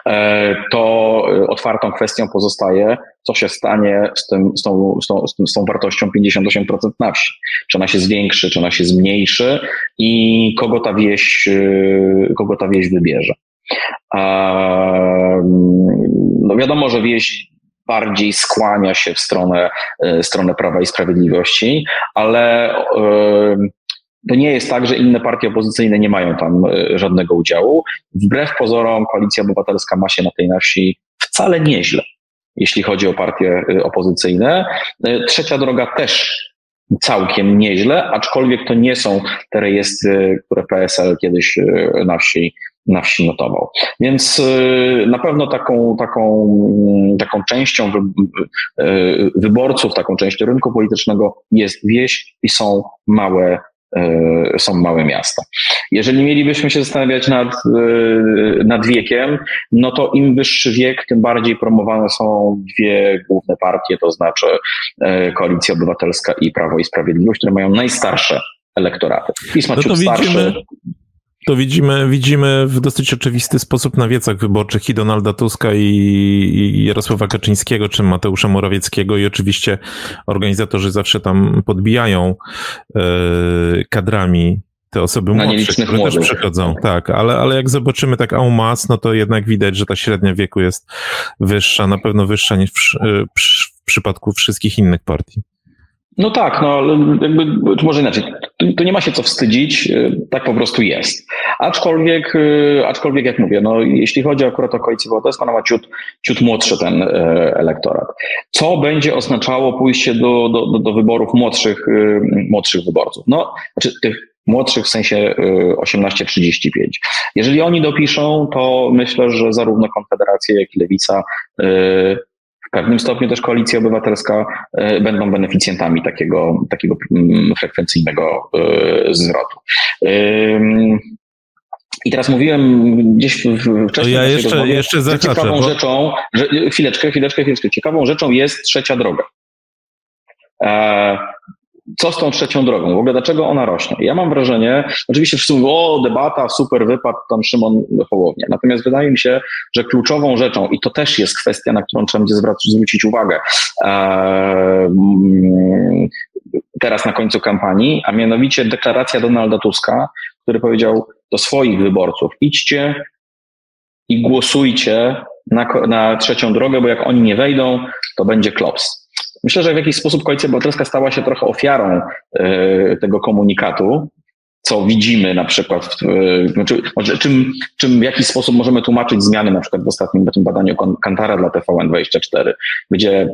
B: e, to y, otwartą kwestią pozostaje, co się stanie z, tym, z, tą, z, tą, z tą wartością 58% na wsi. Czy ona się zwiększy, czy ona się zmniejszy i kogo ta wieś, y, kogo ta wieś wybierze. No wiadomo, że wieś bardziej skłania się w stronę, e, stronę Prawa i Sprawiedliwości, ale e, to nie jest tak, że inne partie opozycyjne nie mają tam e, żadnego udziału. Wbrew pozorom Koalicja Obywatelska ma się na tej nasi wcale nieźle, jeśli chodzi o partie opozycyjne. Trzecia droga też całkiem nieźle, aczkolwiek to nie są te rejestry, które PSL kiedyś na wsi na wsi notował. Więc y, na pewno taką, taką, mm, taką częścią y, wyborców, taką częścią rynku politycznego jest wieś i są małe y, są małe miasta. Jeżeli mielibyśmy się zastanawiać nad, nad wiekiem, no to im wyższy wiek, tym bardziej promowane są dwie główne partie, to znaczy Koalicja Obywatelska i Prawo i Sprawiedliwość, które mają najstarsze elektoraty.
A: PiS ma no to widzimy, starszy. To widzimy, widzimy w dosyć oczywisty sposób na wiecach wyborczych i Donalda Tuska i, Jarosława Kaczyńskiego, czy Mateusza Morawieckiego i oczywiście organizatorzy zawsze tam podbijają e, kadrami te osoby
B: na młodsze, które
A: młodych. też przychodzą. Tak, ale, ale jak zobaczymy tak masse, no to jednak widać, że ta średnia wieku jest wyższa, na pewno wyższa niż w, e, w przypadku wszystkich innych partii.
B: No tak, no jakby, może inaczej, tu nie ma się co wstydzić, y, tak po prostu jest. Aczkolwiek, y, aczkolwiek jak mówię, no jeśli chodzi akurat o koalicję obywatelską, ona ma ciut, ciut młodszy ten y, elektorat. Co będzie oznaczało pójście do, do, do wyborów młodszych, młodszych wyborców? No, znaczy tych młodszych w sensie 18-35. Jeżeli oni dopiszą, to myślę, że zarówno Konfederacja, jak i Lewica pewnym stopniu też koalicja obywatelska e, będą beneficjentami takiego, takiego mm, frekwencyjnego e, zwrotu. I teraz mówiłem gdzieś wcześniej. To
A: ja jeszcze, rozmowy, jeszcze zahaczę,
B: ciekawą bo... rzeczą, że, chwileczkę, chwileczkę, chwileczkę. Ciekawą rzeczą jest trzecia droga. Co z tą trzecią drogą? W ogóle dlaczego ona rośnie? Ja mam wrażenie, oczywiście wszyscy mówią, o, debata, super wypad, tam Szymon Hołownia. Natomiast wydaje mi się, że kluczową rzeczą, i to też jest kwestia, na którą trzeba będzie zwrócić uwagę teraz na końcu kampanii, a mianowicie deklaracja Donalda Tuska, który powiedział do swoich wyborców, idźcie i głosujcie na, na trzecią drogę, bo jak oni nie wejdą, to będzie klops. Myślę, że w jakiś sposób Koalicja Obywatelska stała się trochę ofiarą tego komunikatu, co widzimy na przykład, w, znaczy, czym, czym w jaki sposób możemy tłumaczyć zmiany na przykład w ostatnim tym badaniu Kantara dla TVN24, gdzie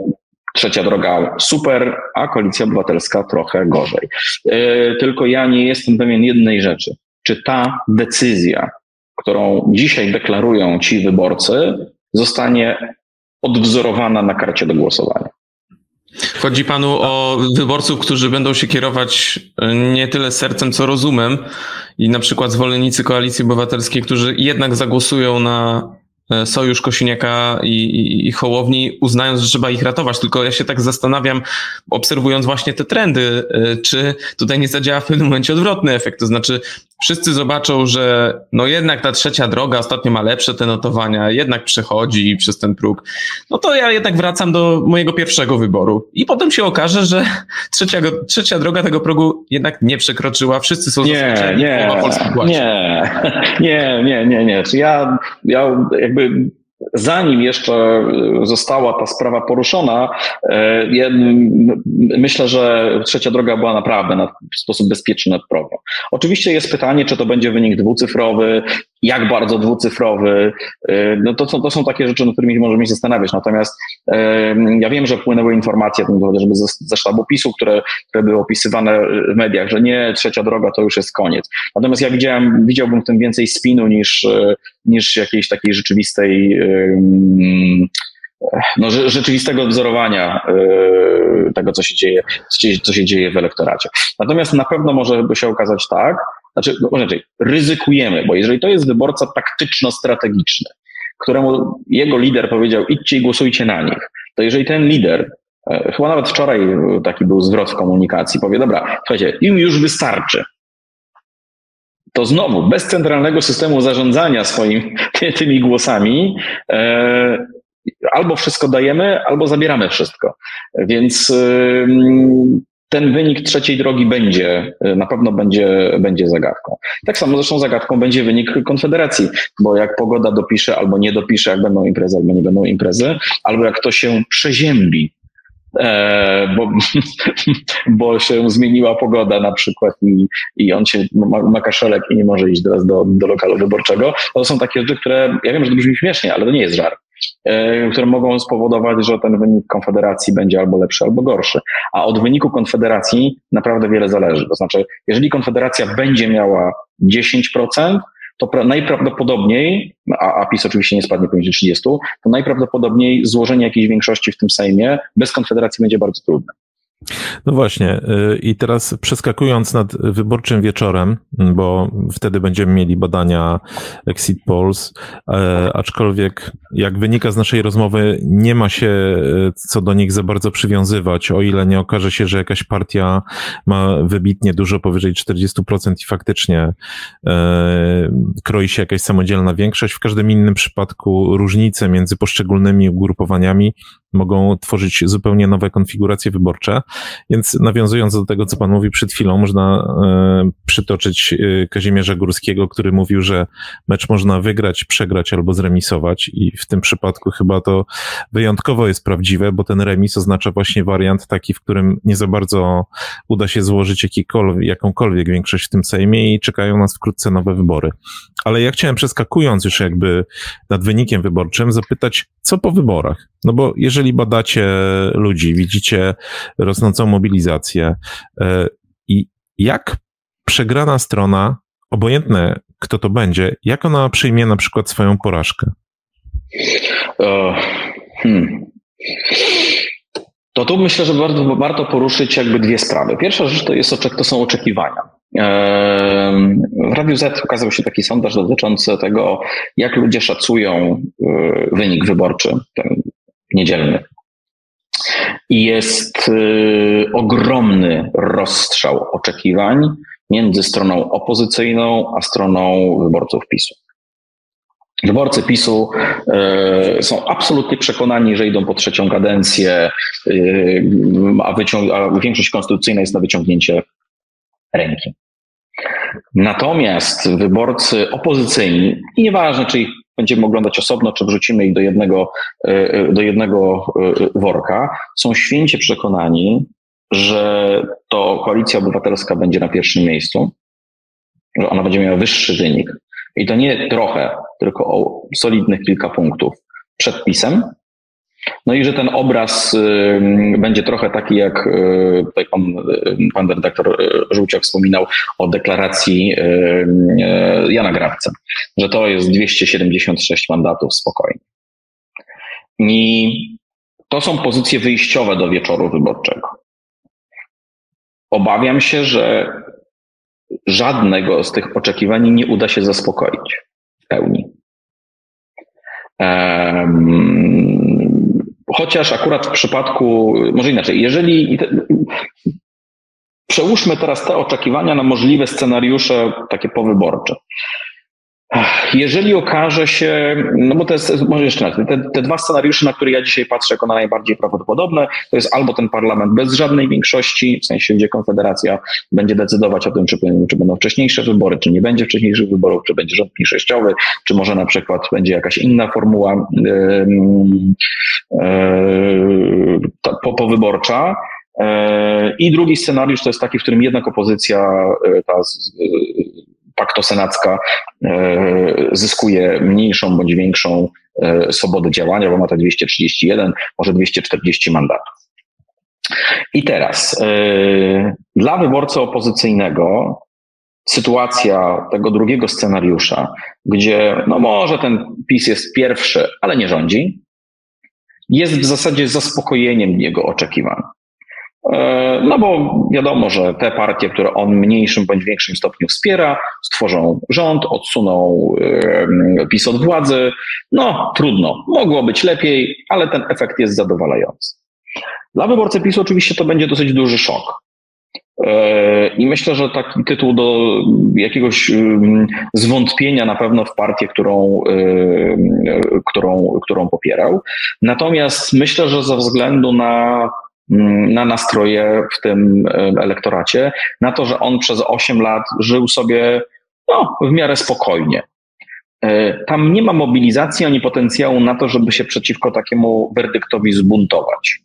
B: trzecia droga super, a koalicja obywatelska trochę gorzej. Yy, tylko ja nie jestem pewien jednej rzeczy. Czy ta decyzja, którą dzisiaj deklarują ci wyborcy, zostanie odwzorowana na karcie do głosowania?
C: Chodzi panu o wyborców, którzy będą się kierować e, nie tyle sercem, co rozumem i na przykład zwolennicy koalicji obywatelskiej, którzy jednak zagłosują na sojusz Kosiniaka i, i, i Hołowni, uznając, że trzeba ich ratować. Tylko ja się tak zastanawiam, obserwując właśnie te trendy, e, czy tutaj nie zadziała w pewnym momencie odwrotny efekt. To znaczy, wszyscy zobaczą, że no jednak ta trzecia droga ostatnio ma lepsze te notowania, jednak przechodzi przez ten próg. No to ja jednak wracam do mojego pierwszego wyboru. I potem się okaże, że trzecia, trzecia droga tego progu jednak nie przekroczyła. Wszyscy są
B: nie, nie, nie, nie, nie, nie, nie. Ja, ja jakby jakby zanim jeszcze została ta sprawa poruszona, e, myślę, że trzecia droga była naprawdę w sposób bezpieczny progą. Oczywiście jest pytanie, czy to będzie wynik dwucyfrowy, jak bardzo dwucyfrowy. E, no to, są, to są takie rzeczy, nad którymi możemy się zastanawiać. Natomiast ja wiem, że płynęły informacje, chociażby ze, ze sztabu PiSu, które, które były opisywane w mediach, że nie, trzecia droga to już jest koniec. Natomiast ja widziałem, widziałbym w tym więcej spinu niż, niż jakiejś takiej rzeczywistej no, rzeczywistego wzorowania e, tego, co się dzieje, co się dzieje w elektoracie. Natomiast na pewno może by się okazać tak, znaczy, no, inaczej, ryzykujemy, bo jeżeli to jest wyborca taktyczno-strategiczny, któremu jego lider powiedział, idźcie i głosujcie na nich, to jeżeli ten lider, e, chyba nawet wczoraj taki był zwrot w komunikacji, powie, dobra, słuchajcie, im już wystarczy, to znowu bez centralnego systemu zarządzania swoimi tymi głosami e, albo wszystko dajemy, albo zabieramy wszystko. Więc e, ten wynik trzeciej drogi będzie, na pewno będzie, będzie zagadką. Tak samo zresztą zagadką będzie wynik Konfederacji, bo jak pogoda dopisze albo nie dopisze, jak będą imprezy albo nie będą imprezy, albo jak to się przeziębi E, bo, bo się zmieniła pogoda na przykład i, i on się ma, ma kaszelek i nie może iść teraz do, do lokalu wyborczego. To są takie rzeczy, które, ja wiem, że to brzmi śmiesznie, ale to nie jest żart, które mogą spowodować, że ten wynik Konfederacji będzie albo lepszy, albo gorszy. A od wyniku Konfederacji naprawdę wiele zależy. To znaczy, jeżeli Konfederacja będzie miała 10%, to najprawdopodobniej, a, a PiS oczywiście nie spadnie poniżej 30, to najprawdopodobniej złożenie jakiejś większości w tym Sejmie bez Konfederacji będzie bardzo trudne.
A: No właśnie, y, i teraz przeskakując nad wyborczym wieczorem, bo wtedy będziemy mieli badania Exit Polls, e, aczkolwiek jak wynika z naszej rozmowy, nie ma się e, co do nich za bardzo przywiązywać, o ile nie okaże się, że jakaś partia ma wybitnie dużo powyżej 40% i faktycznie e, kroi się jakaś samodzielna większość. W każdym innym przypadku różnice między poszczególnymi ugrupowaniami mogą tworzyć zupełnie nowe konfiguracje wyborcze. Więc nawiązując do tego, co pan mówi przed chwilą, można e, przytoczyć e, Kazimierza Górskiego, który mówił, że mecz można wygrać, przegrać albo zremisować i w tym przypadku chyba to wyjątkowo jest prawdziwe, bo ten remis oznacza właśnie wariant taki, w którym nie za bardzo uda się złożyć jakąkolwiek większość w tym Sejmie i czekają nas wkrótce nowe wybory. Ale ja chciałem przeskakując już jakby nad wynikiem wyborczym zapytać, co po wyborach? No bo jeżeli badacie ludzi, widzicie rosnącą mobilizację e, i jak przegrana strona, obojętne kto to będzie, jak ona przyjmie na przykład swoją porażkę?
B: hmm. To tu myślę, że warto, warto poruszyć jakby dwie sprawy. Pierwsza rzecz to, jest, to są oczekiwania. W Radiu Z ukazał się taki sondaż dotyczący tego, jak ludzie szacują e, wynik wyborczy, ten niedzielny. I jest e, ogromny rozstrzał oczekiwań między stroną opozycyjną a stroną wyborców PiSu. Wyborcy PiSu e, są absolutnie przekonani, że idą po trzecią kadencję, a, wyciąg- a większość konstytucyjna jest na wyciągnięcie ręki. Natomiast wyborcy opozycyjni, i nieważne czy ich będziemy oglądać osobno, czy wrzucimy ich do jednego, do jednego worka, są święcie przekonani, że to koalicja obywatelska będzie na pierwszym miejscu, że ona będzie miała wyższy wynik. I to nie trochę, tylko o solidnych kilka punktów przed pisem. No i że ten obraz y, będzie trochę taki, jak y, tutaj pan, y, pan redaktor Żółciak wspominał o deklaracji Jana Grawca, że to jest 276 mandatów spokojnie. I to są pozycje wyjściowe do wieczoru wyborczego. Obawiam się, że żadnego z tych oczekiwań nie uda się zaspokoić w pełni. Chociaż akurat w przypadku, może inaczej, jeżeli przełóżmy teraz te oczekiwania na możliwe scenariusze takie powyborcze. Jeżeli okaże się, no bo to jest, może jeszcze raz, te, te, dwa scenariusze, na które ja dzisiaj patrzę jako na najbardziej prawdopodobne, to jest albo ten parlament bez żadnej większości, w sensie gdzie Konfederacja będzie decydować o tym, czy, czy będą wcześniejsze wybory, czy nie będzie wcześniejszych wyborów, czy będzie rząd mniejszościowy, czy może na przykład będzie jakaś inna formuła yy, yy, po, powyborcza. E, I drugi scenariusz to jest taki, w którym jednak opozycja e, ta paktosenacka e, zyskuje mniejszą bądź większą e, swobodę działania, bo ma te 231, może 240 mandatów. I teraz e, dla wyborcy opozycyjnego sytuacja tego drugiego scenariusza, gdzie no może ten PiS jest pierwszy, ale nie rządzi, jest w zasadzie zaspokojeniem jego oczekiwań. E, no bo wiadomo, że te partie, które on mniejszym bądź większym stopniu wspiera, stworzą rząd, odsuną PiS od władzy. No trudno, mogło być lepiej, ale ten efekt jest zadowalający. Dla wyborcy PiS oczywiście to będzie dosyć duży szok. E, I myślę, że taki tytuł do jakiegoś zwątpienia na pewno w partię, którą, którą, którą popierał. Natomiast myślę, że ze względu na na nastroje w tym elektoracie, na to, że on przez 8 lat żył sobie no, w miarę spokojnie. E, tam nie ma mobilizacji ani potencjału na to, żeby się przeciwko takiemu werdyktowi zbuntować.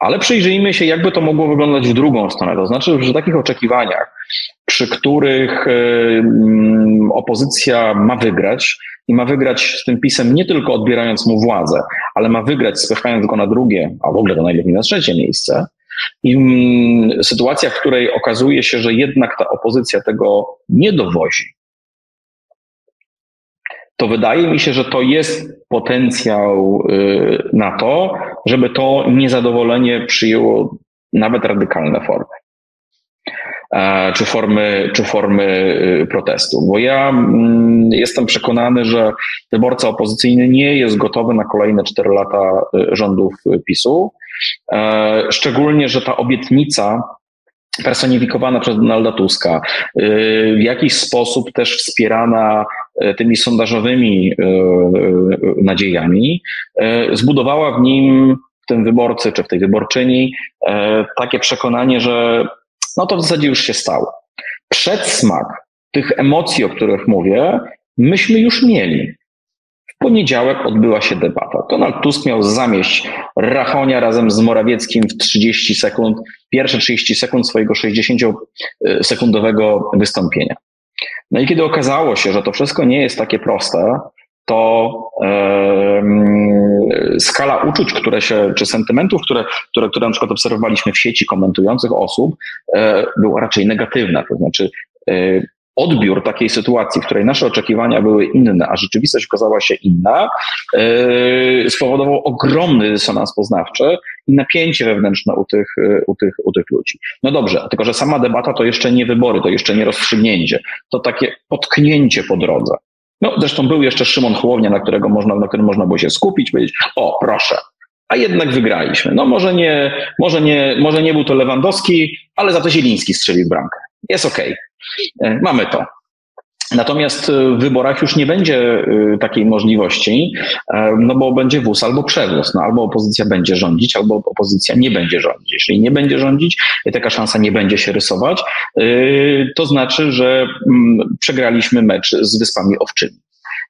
B: Ale przyjrzyjmy się, jakby to mogło wyglądać w drugą stronę. To znaczy, że w takich oczekiwaniach, przy których opozycja ma wygrać, i ma wygrać z tym pisem nie tylko odbierając mu władzę, ale ma wygrać spychając go na drugie, a w ogóle to najlepiej na trzecie miejsce. I mm, sytuacja, w której okazuje się, że jednak ta opozycja tego nie dowozi, to wydaje mi się, że to jest potencjał y, na to, żeby to niezadowolenie przyjęło nawet radykalne formy. E, czy formy, czy formy y, protestu. Bo ja mm, jestem przekonany, że wyborca opozycyjny nie jest gotowy na kolejne cztery lata y, rządów PiSu. E, szczególnie, że ta obietnica personifikowana przez Donalda Tuska, y, w jakiś sposób też wspierana tymi sondażowymi nadziejami, zbudowała w nim, w tym wyborcy czy w tej wyborczyni, takie przekonanie, że no to w zasadzie już się stało. Przedsmak tych emocji, o których mówię, myśmy już mieli. Poniedziałek odbyła się debata. Donald Tusk miał zamieść Rachonia razem z Morawieckim w 30 sekund, pierwsze 30 sekund swojego 60-sekundowego wystąpienia. No i kiedy okazało się, że to wszystko nie jest takie proste, to skala uczuć, które się, czy sentymentów, które, które, które na przykład obserwowaliśmy w sieci komentujących osób, e, była raczej negatywna. To znaczy, e, odbiór takiej sytuacji, w której nasze oczekiwania były inne, a rzeczywistość okazała się inna, e, spowodował ogromny dysonans poznawczy i napięcie wewnętrzne u tych, u, tych, u tych ludzi. No dobrze, tylko że sama debata to jeszcze nie wybory, to jeszcze nie rozstrzygnięcie, to takie potknięcie po drodze. No, zresztą był jeszcze Szymon Hołownia, na, którego można, na którym można było się skupić, powiedzieć, o, proszę, a jednak wygraliśmy. No może nie, może nie, może nie był to Lewandowski, ale za to Zieliński strzelił bramkę. Jest okej. Okay. E, mamy to. Natomiast w wyborach już nie będzie y, takiej możliwości, e, no bo będzie wóz albo przewóz. No, albo opozycja będzie rządzić, albo opozycja nie będzie rządzić. Jeśli nie będzie rządzić, taka szansa nie będzie się rysować, to znaczy, że mm, przegraliśmy mecz z Wyspami Owczymi.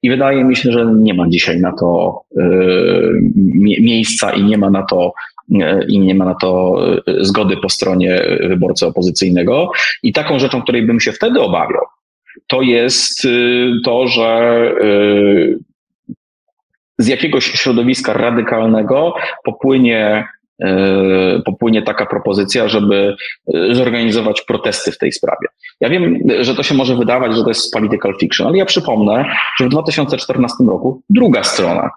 B: I wydaje mi się, że nie ma dzisiaj na to miejsca i nie ma na to i nie ma na to zgody po stronie wyborcy opozycyjnego. I taką rzeczą, której bym się wtedy obawiał, to jest to, że z jakiegoś środowiska radykalnego popłynie e, popłynie taka propozycja, żeby e, zorganizować protesty w tej sprawie. Ja wiem, że to się może wydawać, że to jest political fiction, ale ja przypomnę, że w 2014 roku druga strona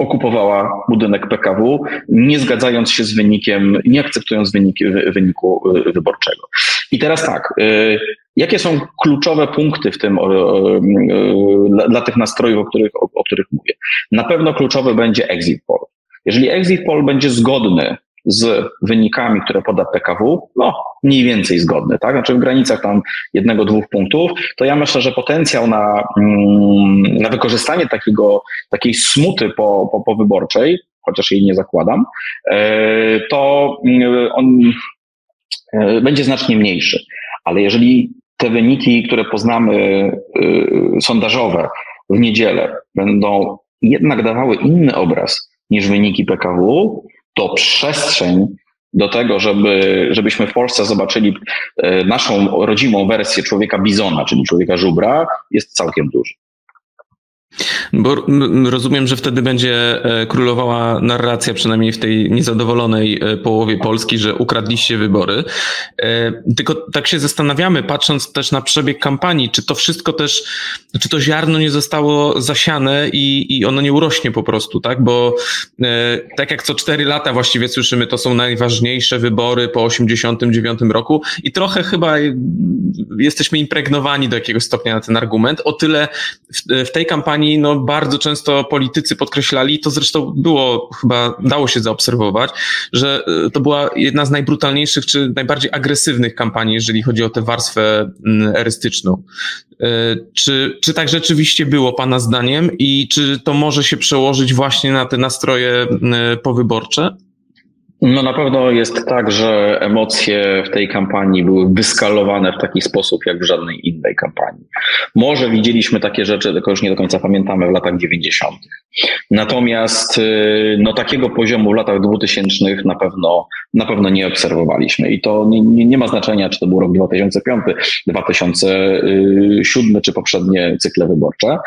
B: okupowała budynek PKW, nie zgadzając się z wynikiem, nie akceptując wyniki, wyniku e, wyborczego. I teraz tak, Jakie są kluczowe punkty w tym dla, dla tych nastrojów, o których, o, o których mówię? Na pewno kluczowy będzie exit poll. Jeżeli exit poll będzie zgodny z wynikami, które poda PKW, no mniej więcej zgodny, tak? Znaczy w granicach tam jednego, dwóch punktów, to ja myślę, że potencjał na, mm, na wykorzystanie takiego, takiej smuty po, po, po wyborczej, chociaż jej nie zakładam, e, to mm, on e, będzie znacznie mniejszy. Ale jeżeli te wyniki, które poznamy y, sondażowe w niedzielę, będą jednak dawały inny obraz niż wyniki PKW, to przestrzeń do tego, żeby, żebyśmy w Polsce zobaczyli y, naszą rodzimą wersję człowieka bizona, czyli człowieka żubra, jest całkiem duży.
C: Bo rozumiem, że wtedy będzie e, królowała narracja, przynajmniej w tej niezadowolonej e, połowie Polski, że ukradliście wybory. E, tylko tak się zastanawiamy, patrząc też na przebieg kampanii, czy to wszystko też, czy to ziarno nie zostało zasiane i, i ono nie urośnie po prostu, tak? Bo tak jak co cztery lata właściwie słyszymy, to są najważniejsze wybory po 89 roku i trochę chyba jesteśmy impregnowani do jakiegoś stopnia na ten argument. O tyle w, w tej kampanii no, bardzo często politycy podkreślali, to zresztą było, chyba dało się zaobserwować, że e, to była jedna z najbrutalniejszych czy najbardziej agresywnych kampanii, jeżeli chodzi o tę warstwę erystyczną. E, czy, czy tak rzeczywiście było Pana zdaniem i czy to może się przełożyć właśnie na te nastroje powyborcze?
B: No na pewno jest tak, że emocje w tej kampanii były wyskalowane w taki sposób, jak w żadnej innej kampanii. Może widzieliśmy takie rzeczy, tylko już nie do końca pamiętamy w latach 90. Natomiast y, no, takiego poziomu w latach 2000 na pewno, na pewno nie obserwowaliśmy. I to nie, nie, nie ma znaczenia, czy to był rok 2005, 2007 czy poprzednie cykle wyborcze,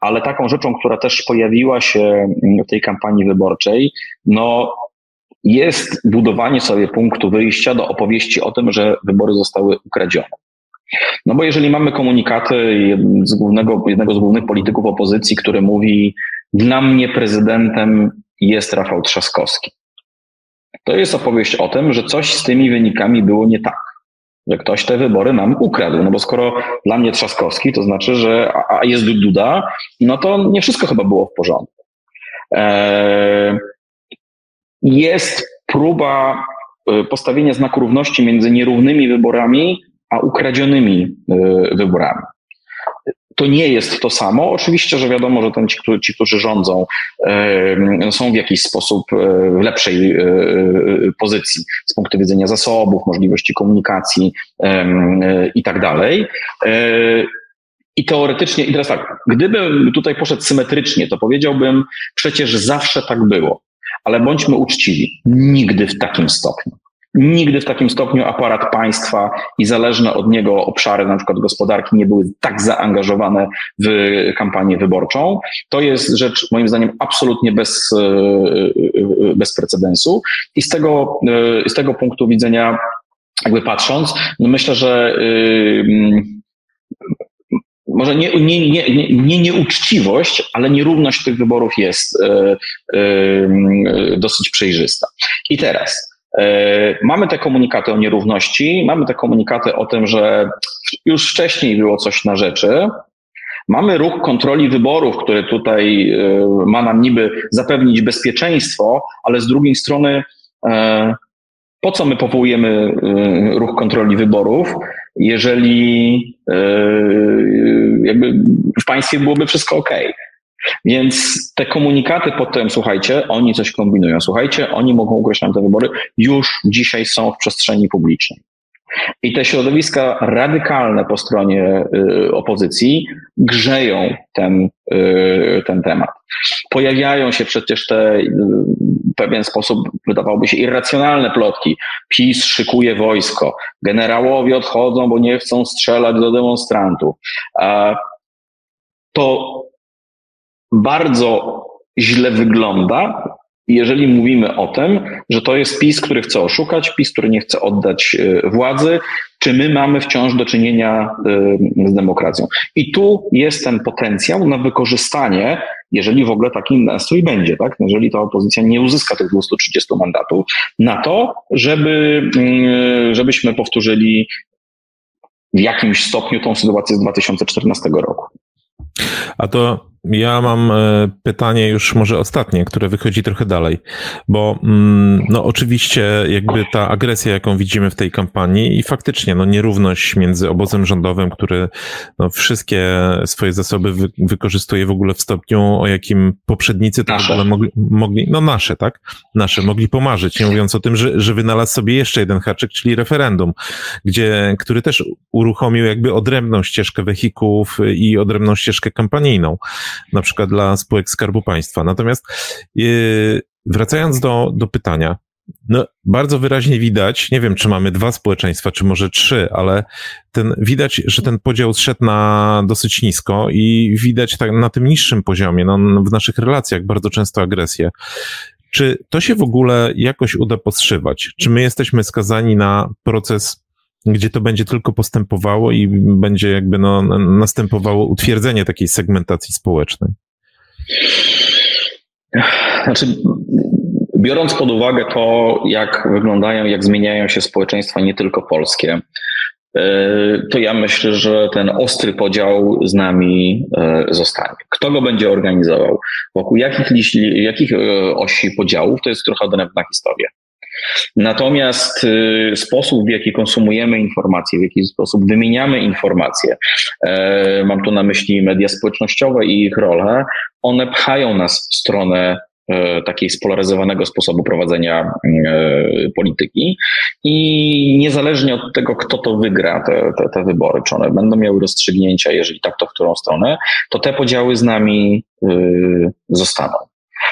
B: ale taką rzeczą, która też pojawiła się w tej kampanii wyborczej, no jest budowanie sobie punktu wyjścia do opowieści o tym, że wybory zostały ukradzione. No bo jeżeli mamy komunikaty z głównego, jednego z głównych polityków opozycji, który mówi, dla mnie prezydentem jest Rafał Trzaskowski. To jest opowieść o tym, że coś z tymi wynikami było nie tak. Że ktoś te wybory nam ukradł. No bo skoro dla mnie Trzaskowski, to znaczy, że a jest Duda, no to nie wszystko chyba było w porządku. Eee, jest próba e, postawienia znaku równości między nierównymi wyborami a ukradzionymi e, wyborami. To nie jest to samo. Oczywiście, że wiadomo, że ten, ci, ci, którzy rządzą, e, są w jakiś sposób w lepszej pozycji z punktu widzenia zasobów, możliwości komunikacji i tak dalej. I teoretycznie, i teraz tak, gdybym tutaj poszedł symetrycznie, to powiedziałbym, przecież zawsze tak było ale bądźmy uczciwi, nigdy w takim stopniu. Nigdy w takim stopniu aparat państwa i zależne od niego obszary, na przykład gospodarki, nie były tak zaangażowane w kampanię wyborczą. To jest rzecz, moim zdaniem, absolutnie bez, e, e, bez precedensu. I z tego, e, z tego punktu widzenia, jakby patrząc, no myślę, że może nie, nie, nie, nie nieuczciwość, ale nierówność tych wyborów jest e, e, dosyć przejrzysta. I teraz e, mamy te komunikaty o nierówności, mamy te komunikaty o tym, że już wcześniej było coś na rzeczy. Mamy ruch kontroli wyborów, który tutaj ma nam niby zapewnić bezpieczeństwo, ale z drugiej strony po co my powołujemy ruch kontroli wyborów, jeżeli jakby w państwie byłoby wszystko ok. Więc te komunikaty potem, słuchajcie, oni coś kombinują, słuchajcie, oni mogą ugryźć nam te wybory, już dzisiaj są w przestrzeni publicznej. I te środowiska radykalne po stronie y, opozycji grzeją ten, y, ten temat. Pojawiają się przecież te pewien sposób, wydawałoby się, irracjonalne plotki. PiS szykuje wojsko, generałowie odchodzą, bo nie chcą strzelać do demonstrantów. To bardzo źle wygląda, jeżeli mówimy o tym, że to jest PiS, który chce oszukać, PiS, który nie chce oddać e, władzy, czy my mamy wciąż do czynienia e, z demokracją. I tu jest ten potencjał na wykorzystanie, jeżeli w ogóle taki nastrój będzie, tak? jeżeli ta opozycja nie uzyska tych 230 mandatów, na to, żeby, mm, żebyśmy powtórzyli w jakimś stopniu tą sytuację z 2014 roku.
A: A to ja mam e, pytanie już może ostatnie, które wychodzi trochę dalej, bo mm, no oczywiście jakby ta agresja, jaką widzimy w tej kampanii i faktycznie no nierówność między obozem rządowym, który no, wszystkie swoje zasoby wy, wykorzystuje w ogóle w stopniu, o jakim poprzednicy to nasze. w ogóle mogli, mogli, no nasze, tak? Nasze, mogli pomarzyć, nie mówiąc o tym, że, że wynalazł sobie jeszcze jeden haczyk, czyli referendum, gdzie, który też uruchomił jakby odrębną ścieżkę wehikułów i odrębną ścieżkę kampanijną na przykład dla spółek Skarbu Państwa. Natomiast yy, wracając do, do pytania, no, bardzo wyraźnie widać, nie wiem, czy mamy dwa społeczeństwa, czy może trzy, ale ten, widać, że ten podział zszedł na dosyć nisko i widać tak na tym niższym poziomie, no, w naszych relacjach bardzo często agresję. Czy to się w ogóle jakoś uda podszywać? Czy my jesteśmy skazani na proces gdzie to będzie tylko postępowało i będzie jakby no, następowało utwierdzenie takiej segmentacji społecznej?
B: Znaczy, biorąc pod uwagę to, jak wyglądają, jak zmieniają się społeczeństwa nie tylko polskie, e, to ja myślę, że ten ostry podział z nami e, zostanie. Kto go będzie organizował? Wokół jakich, jakich e, osi podziałów? To jest trochę odrębna historia. Natomiast y, sposób, w jaki konsumujemy informacje, w jaki sposób wymieniamy informacje, e, mam tu na myśli media społecznościowe i ich rolę, one pchają nas w stronę e, takiej spolaryzowanego sposobu prowadzenia e, polityki i niezależnie od tego, kto to wygra, te, te, te, wybory, czy one będą miały rozstrzygnięcia, jeżeli tak, to w którą stronę, to te podziały z nami y, zostaną.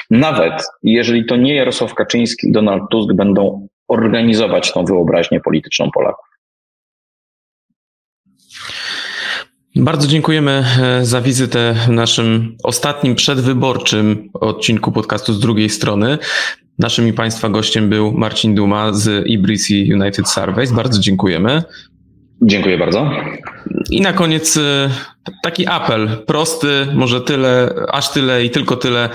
B: Nawet jeżeli to nie Jarosław Kaczyński i Donald Tusk będą organizować tą wyobraźnię polityczną Polaków.
C: Bardzo dziękujemy e, za wizytę w naszym ostatnim przedwyborczym odcinku podcastu z drugiej strony. Naszym i Państwa gościem był Marcin Duma z Ibrisi United Surveys. Bardzo dziękujemy.
B: Dziękuję bardzo.
C: I na koniec e, taki apel, prosty, może tyle, aż tyle i tylko tyle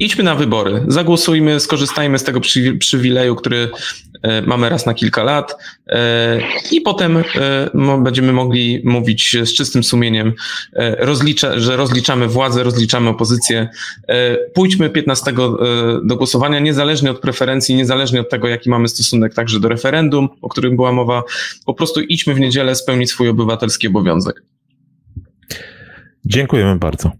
C: idźmy na wybory, zagłosujmy, skorzystajmy z tego przywileju, który e, mamy raz na kilka lat e, i potem e, będziemy mogli mówić z czystym sumieniem, rozlicza, że rozliczamy władzę, rozliczamy opozycję. Pójdźmy 15 do głosowania, niezależnie od preferencji, niezależnie od tego, jaki mamy stosunek także do referendum, o którym była mowa. Po prostu idźmy w niedzielę spełnić swój obywatelski obowiązek.
A: Dziękujemy bardzo.